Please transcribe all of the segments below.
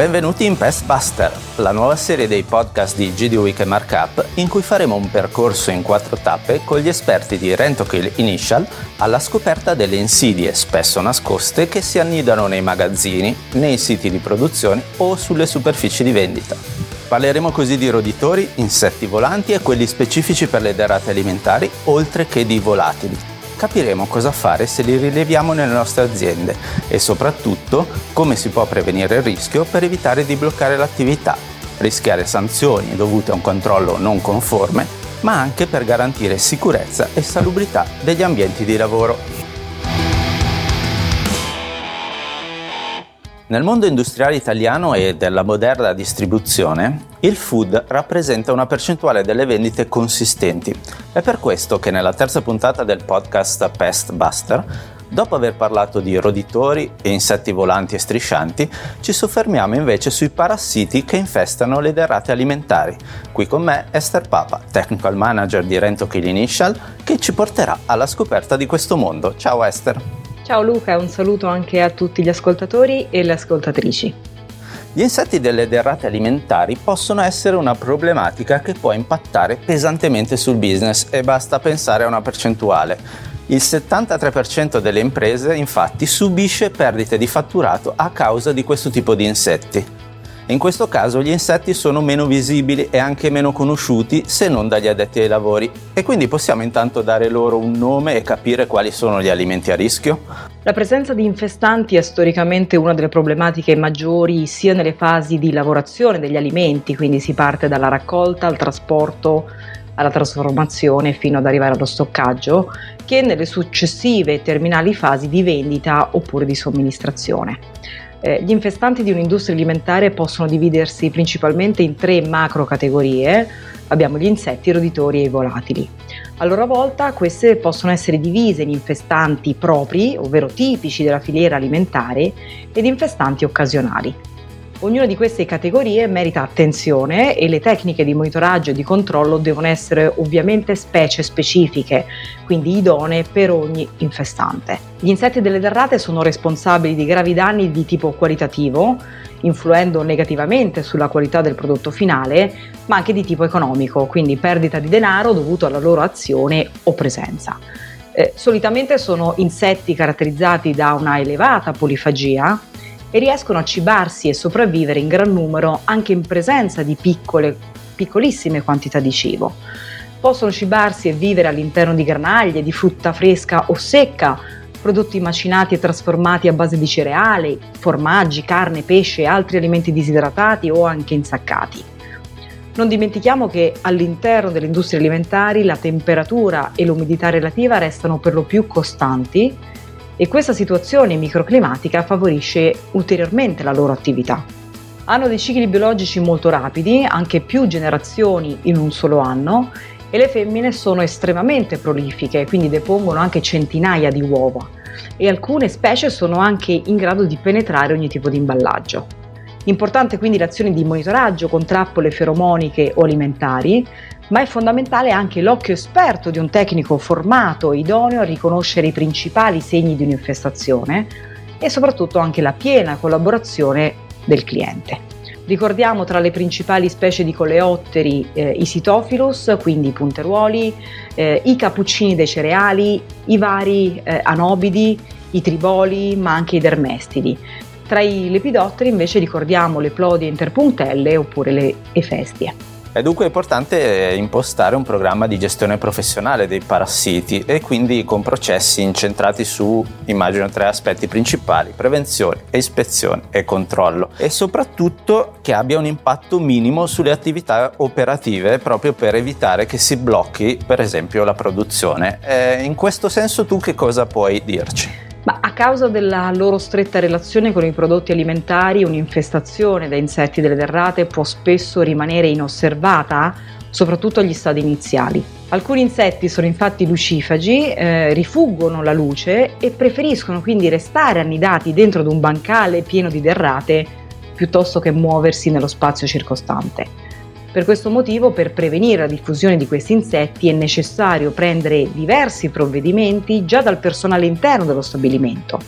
Benvenuti in Pest Buster, la nuova serie dei podcast di GD Week e Markup in cui faremo un percorso in quattro tappe con gli esperti di Rentokill Initial alla scoperta delle insidie spesso nascoste che si annidano nei magazzini, nei siti di produzione o sulle superfici di vendita. Parleremo così di roditori, insetti volanti e quelli specifici per le derrate alimentari, oltre che di volatili, capiremo cosa fare se li rileviamo nelle nostre aziende e soprattutto come si può prevenire il rischio per evitare di bloccare l'attività, rischiare sanzioni dovute a un controllo non conforme, ma anche per garantire sicurezza e salubrità degli ambienti di lavoro. Nel mondo industriale italiano e della moderna distribuzione, il food rappresenta una percentuale delle vendite consistenti. È per questo che nella terza puntata del podcast Pest Buster, dopo aver parlato di roditori e insetti volanti e striscianti, ci soffermiamo invece sui parassiti che infestano le derrate alimentari. Qui con me Esther Papa, Technical Manager di Rentokill Initial, che ci porterà alla scoperta di questo mondo. Ciao Esther! Ciao Luca un saluto anche a tutti gli ascoltatori e le ascoltatrici. Gli insetti delle derrate alimentari possono essere una problematica che può impattare pesantemente sul business e basta pensare a una percentuale. Il 73% delle imprese infatti subisce perdite di fatturato a causa di questo tipo di insetti. In questo caso gli insetti sono meno visibili e anche meno conosciuti se non dagli addetti ai lavori e quindi possiamo intanto dare loro un nome e capire quali sono gli alimenti a rischio? La presenza di infestanti è storicamente una delle problematiche maggiori sia nelle fasi di lavorazione degli alimenti, quindi si parte dalla raccolta al trasporto alla trasformazione fino ad arrivare allo stoccaggio, che nelle successive terminali fasi di vendita oppure di somministrazione. Eh, gli infestanti di un'industria alimentare possono dividersi principalmente in tre macro categorie. Abbiamo gli insetti, i roditori e i volatili. A loro volta queste possono essere divise in infestanti propri, ovvero tipici della filiera alimentare, ed infestanti occasionali. Ognuna di queste categorie merita attenzione e le tecniche di monitoraggio e di controllo devono essere ovviamente specie specifiche, quindi idonee per ogni infestante. Gli insetti delle derrate sono responsabili di gravi danni di tipo qualitativo, influendo negativamente sulla qualità del prodotto finale, ma anche di tipo economico, quindi perdita di denaro dovuto alla loro azione o presenza. Eh, solitamente sono insetti caratterizzati da una elevata polifagia, e riescono a cibarsi e sopravvivere in gran numero anche in presenza di piccole, piccolissime quantità di cibo. Possono cibarsi e vivere all'interno di granaglie, di frutta fresca o secca, prodotti macinati e trasformati a base di cereali, formaggi, carne, pesce e altri alimenti disidratati o anche insaccati. Non dimentichiamo che all'interno delle industrie alimentari la temperatura e l'umidità relativa restano per lo più costanti e questa situazione microclimatica favorisce ulteriormente la loro attività. Hanno dei cicli biologici molto rapidi, anche più generazioni in un solo anno, e le femmine sono estremamente prolifiche, quindi depongono anche centinaia di uova e alcune specie sono anche in grado di penetrare ogni tipo di imballaggio. Importante quindi l'azione di monitoraggio con trappole feromoniche o alimentari, ma è fondamentale anche l'occhio esperto di un tecnico formato idoneo a riconoscere i principali segni di un'infestazione e soprattutto anche la piena collaborazione del cliente. Ricordiamo tra le principali specie di coleotteri eh, i Sitophilus, quindi i punteruoli, eh, i cappuccini dei cereali, i vari eh, anobidi, i triboli, ma anche i dermestidi. Tra i lepidotteri invece ricordiamo le plodie interpuntelle oppure le efestie. È dunque importante impostare un programma di gestione professionale dei parassiti e quindi con processi incentrati su, immagino, tre aspetti principali, prevenzione, ispezione e controllo e soprattutto che abbia un impatto minimo sulle attività operative proprio per evitare che si blocchi per esempio la produzione. Eh, in questo senso tu che cosa puoi dirci? Causa della loro stretta relazione con i prodotti alimentari, un'infestazione da insetti delle derrate può spesso rimanere inosservata, soprattutto agli stadi iniziali. Alcuni insetti sono infatti lucifagi, eh, rifuggono la luce e preferiscono quindi restare annidati dentro ad un bancale pieno di derrate piuttosto che muoversi nello spazio circostante. Per questo motivo, per prevenire la diffusione di questi insetti è necessario prendere diversi provvedimenti già dal personale interno dello stabilimento.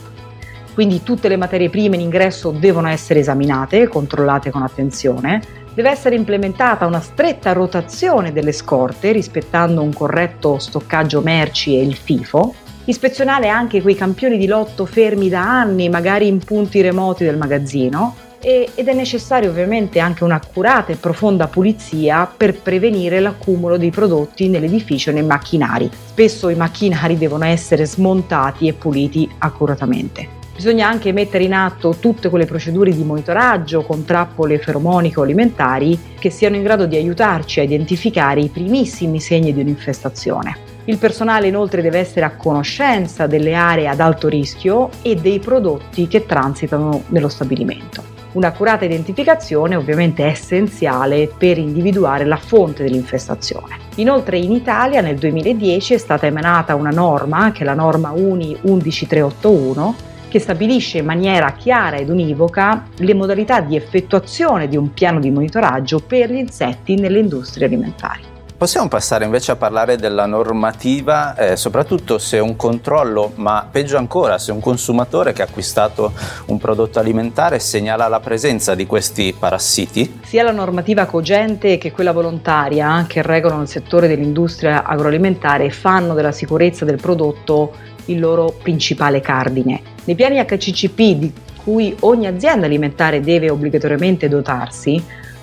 quindi tutte le materie prime in ingresso devono essere esaminate e controllate con attenzione. Deve essere implementata una stretta rotazione delle scorte rispettando un corretto stoccaggio merci e il FIFO. Ispezionare anche quei campioni di lotto fermi da anni, magari in punti remoti del magazzino, ed è necessaria ovviamente anche un'accurata e profonda pulizia per prevenire l'accumulo dei prodotti nell'edificio e nei macchinari. Spesso i macchinari devono essere smontati e puliti accuratamente. Bisogna anche mettere in atto tutte quelle procedure di monitoraggio con trappole feromoniche alimentari che siano in grado di aiutarci a identificare i primissimi segni di un'infestazione. Il personale inoltre deve essere a conoscenza delle aree ad alto rischio e dei prodotti che transitano nello stabilimento. Un'accurata identificazione ovviamente è essenziale per individuare la fonte dell'infestazione. Inoltre in Italia nel 2010 è stata emanata una norma, che è la norma UNI 11381, che stabilisce in maniera chiara ed univoca le modalità di effettuazione di un piano di monitoraggio per gli insetti nelle industrie alimentari. Possiamo passare invece a parlare della normativa, eh, soprattutto se un controllo, ma peggio ancora, se un consumatore che ha acquistato un prodotto alimentare segnala la presenza di questi parassiti? Sia la normativa cogente che quella volontaria che regolano il settore dell'industria agroalimentare fanno della sicurezza del prodotto il loro principale cardine. Nei piani HCCP di cui ogni azienda alimentare deve obbligatoriamente dotarsi,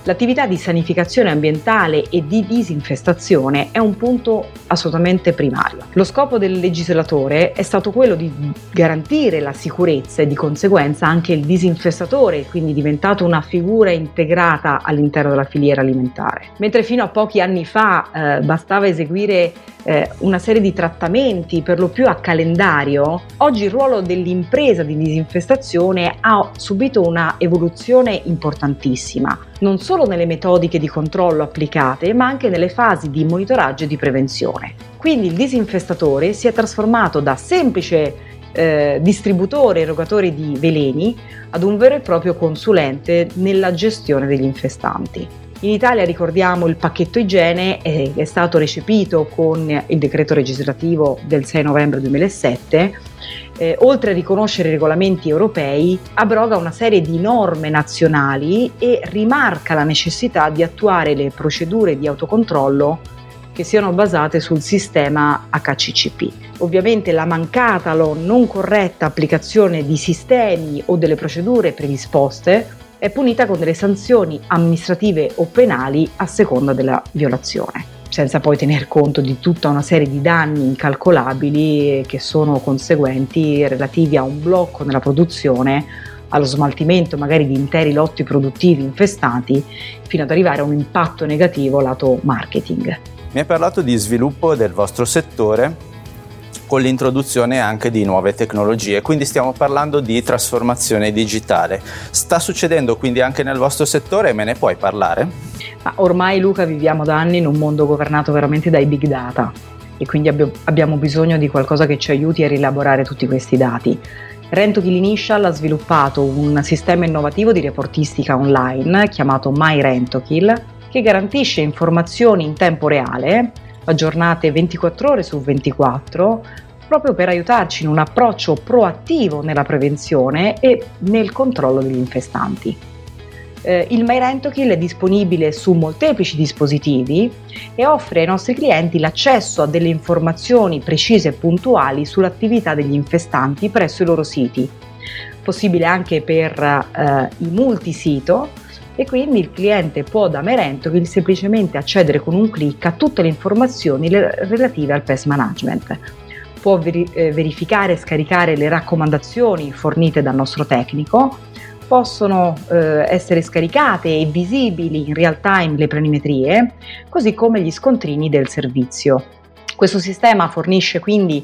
L'attività di sanificazione ambientale e di disinfestazione è un punto assolutamente primario. Lo scopo del legislatore è stato quello di garantire la sicurezza e di conseguenza anche il disinfestatore, quindi diventato una figura integrata all'interno della filiera alimentare. Mentre fino a pochi anni fa eh, bastava eseguire eh, una serie di trattamenti per lo più a calendario, oggi il ruolo dell'impresa di disinfestazione ha subito una evoluzione importantissima, non solo nelle metodiche di controllo applicate, ma anche nelle fasi di monitoraggio e di prevenzione. Quindi il disinfestatore si è trasformato da semplice eh, distributore erogatore di veleni ad un vero e proprio consulente nella gestione degli infestanti. In Italia ricordiamo il pacchetto igiene eh, è stato recepito con il decreto legislativo del 6 novembre 2007 eh, oltre a riconoscere i regolamenti europei, abroga una serie di norme nazionali e rimarca la necessità di attuare le procedure di autocontrollo che siano basate sul sistema HCCP. Ovviamente la mancata o non corretta applicazione di sistemi o delle procedure predisposte è punita con delle sanzioni amministrative o penali a seconda della violazione senza poi tener conto di tutta una serie di danni incalcolabili che sono conseguenti relativi a un blocco nella produzione, allo smaltimento magari di interi lotti produttivi infestati, fino ad arrivare a un impatto negativo lato marketing. Mi hai parlato di sviluppo del vostro settore con l'introduzione anche di nuove tecnologie, quindi stiamo parlando di trasformazione digitale. Sta succedendo quindi anche nel vostro settore, me ne puoi parlare? Ma ormai Luca viviamo da anni in un mondo governato veramente dai big data e quindi abbiamo bisogno di qualcosa che ci aiuti a rielaborare tutti questi dati. Rentokill Initial ha sviluppato un sistema innovativo di reportistica online chiamato MyRentokill che garantisce informazioni in tempo reale aggiornate 24 ore su 24, proprio per aiutarci in un approccio proattivo nella prevenzione e nel controllo degli infestanti. Eh, il MyRentokill è disponibile su molteplici dispositivi e offre ai nostri clienti l'accesso a delle informazioni precise e puntuali sull'attività degli infestanti presso i loro siti. Possibile anche per eh, i multisito e quindi il cliente può da Merentokill semplicemente accedere con un clic a tutte le informazioni relative al pest management. Può eh, verificare e scaricare le raccomandazioni fornite dal nostro tecnico, possono eh, essere scaricate e visibili in real time le planimetrie, così come gli scontrini del servizio. Questo sistema fornisce quindi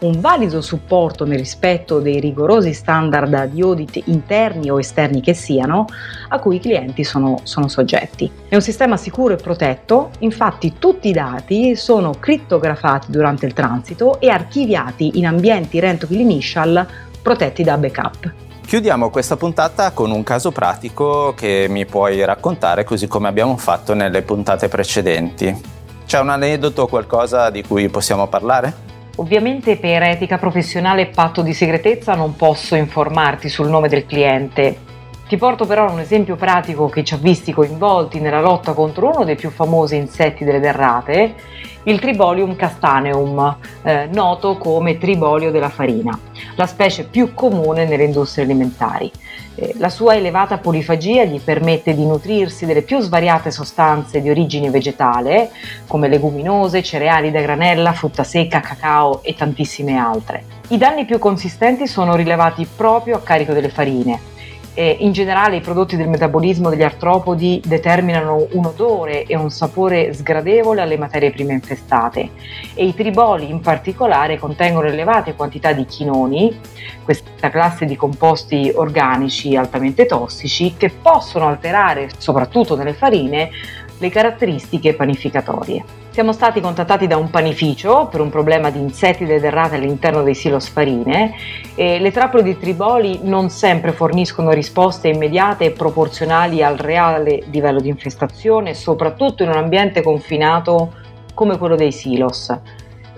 un valido supporto nel rispetto dei rigorosi standard di audit interni o esterni che siano, a cui i clienti sono, sono soggetti. È un sistema sicuro e protetto, infatti tutti i dati sono crittografati durante il transito e archiviati in ambienti Rentokill Initial protetti da backup. Chiudiamo questa puntata con un caso pratico che mi puoi raccontare così come abbiamo fatto nelle puntate precedenti. C'è un aneddoto o qualcosa di cui possiamo parlare? Ovviamente per etica professionale e patto di segretezza non posso informarti sul nome del cliente. Ti porto però un esempio pratico che ci ha visti coinvolti nella lotta contro uno dei più famosi insetti delle derrate, il Tribolium castaneum, eh, noto come tribolio della farina, la specie più comune nelle industrie alimentari. Eh, la sua elevata polifagia gli permette di nutrirsi delle più svariate sostanze di origine vegetale, come leguminose, cereali da granella, frutta secca, cacao e tantissime altre. I danni più consistenti sono rilevati proprio a carico delle farine, eh, in generale i prodotti del metabolismo degli artropodi determinano un odore e un sapore sgradevole alle materie prime infestate e i triboli in particolare contengono elevate quantità di chinoni, questa classe di composti organici altamente tossici che possono alterare, soprattutto nelle farine, le caratteristiche panificatorie. Siamo stati contattati da un panificio per un problema di insetti dederrati all'interno dei silos farine e le trappole di triboli non sempre forniscono risposte immediate e proporzionali al reale livello di infestazione, soprattutto in un ambiente confinato come quello dei silos.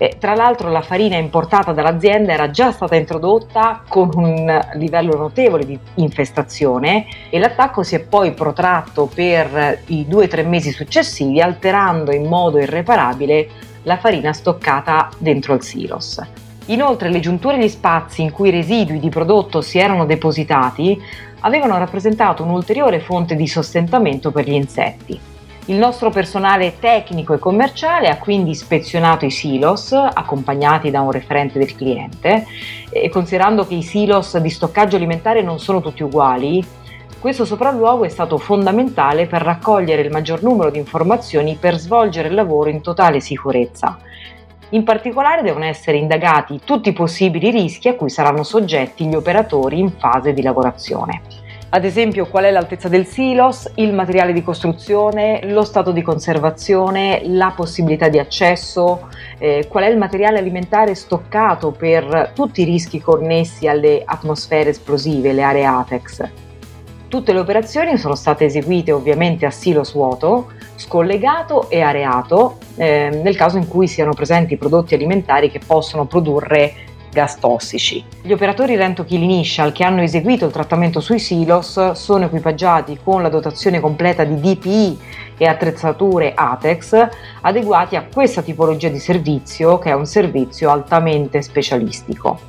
Eh, tra l'altro la farina importata dall'azienda era già stata introdotta con un livello notevole di infestazione e l'attacco si è poi protratto per i due o tre mesi successivi alterando in modo irreparabile la farina stoccata dentro il silos. Inoltre le giunture e gli spazi in cui i residui di prodotto si erano depositati avevano rappresentato un'ulteriore fonte di sostentamento per gli insetti. Il nostro personale tecnico e commerciale ha quindi ispezionato i silos, accompagnati da un referente del cliente, e considerando che i silos di stoccaggio alimentare non sono tutti uguali, questo sopralluogo è stato fondamentale per raccogliere il maggior numero di informazioni per svolgere il lavoro in totale sicurezza. In particolare devono essere indagati tutti i possibili rischi a cui saranno soggetti gli operatori in fase di lavorazione ad esempio qual è l'altezza del silos, il materiale di costruzione, lo stato di conservazione, la possibilità di accesso, eh, qual è il materiale alimentare stoccato per tutti i rischi connessi alle atmosfere esplosive, le aree ATEX. Tutte le operazioni sono state eseguite ovviamente a silos vuoto, scollegato e areato, eh, nel caso in cui siano presenti prodotti alimentari che possono produrre gas tossici. Gli operatori Rento Kill Initial che hanno eseguito il trattamento sui silos sono equipaggiati con la dotazione completa di DPI e attrezzature ATEX adeguati a questa tipologia di servizio che è un servizio altamente specialistico.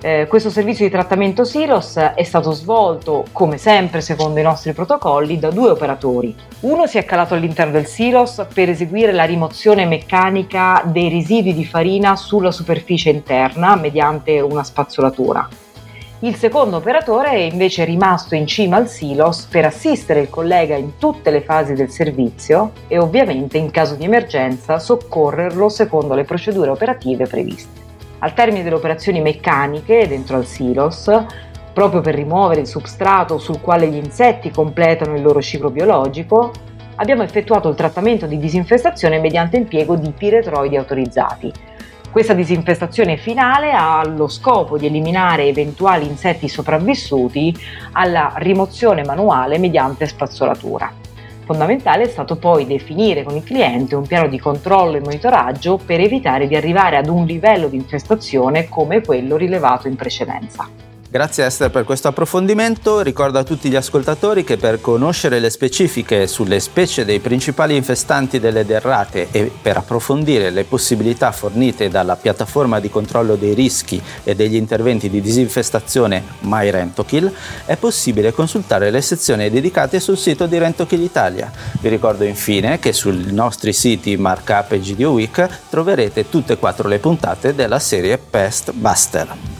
Eh, questo servizio di trattamento Silos è stato svolto, come sempre secondo i nostri protocolli, da due operatori. Uno si è calato all'interno del Silos per eseguire la rimozione meccanica dei residui di farina sulla superficie interna mediante una spazzolatura. Il secondo operatore è invece rimasto in cima al silos per assistere il collega in tutte le fasi del servizio e ovviamente in caso di emergenza soccorrerlo secondo le procedure operative previste. Al termine delle operazioni meccaniche dentro al silos, proprio per rimuovere il substrato sul quale gli insetti completano il loro ciclo biologico, abbiamo effettuato il trattamento di disinfestazione mediante impiego di piretroidi autorizzati. Questa disinfestazione finale ha lo scopo di eliminare eventuali insetti sopravvissuti alla rimozione manuale mediante spazzolatura. Fondamentale è stato poi definire con il cliente un piano di controllo e monitoraggio per evitare di arrivare ad un livello di infestazione come quello rilevato in precedenza. Grazie Esther per questo approfondimento. Ricordo a tutti gli ascoltatori che per conoscere le specifiche sulle specie dei principali infestanti delle derrate e per approfondire le possibilità fornite dalla piattaforma di controllo dei rischi e degli interventi di disinfestazione MyRentokill è possibile consultare le sezioni dedicate sul sito di Rentokill Italia. Vi ricordo infine che sui nostri siti Markup e GDO Week troverete tutte e quattro le puntate della serie Pest Buster.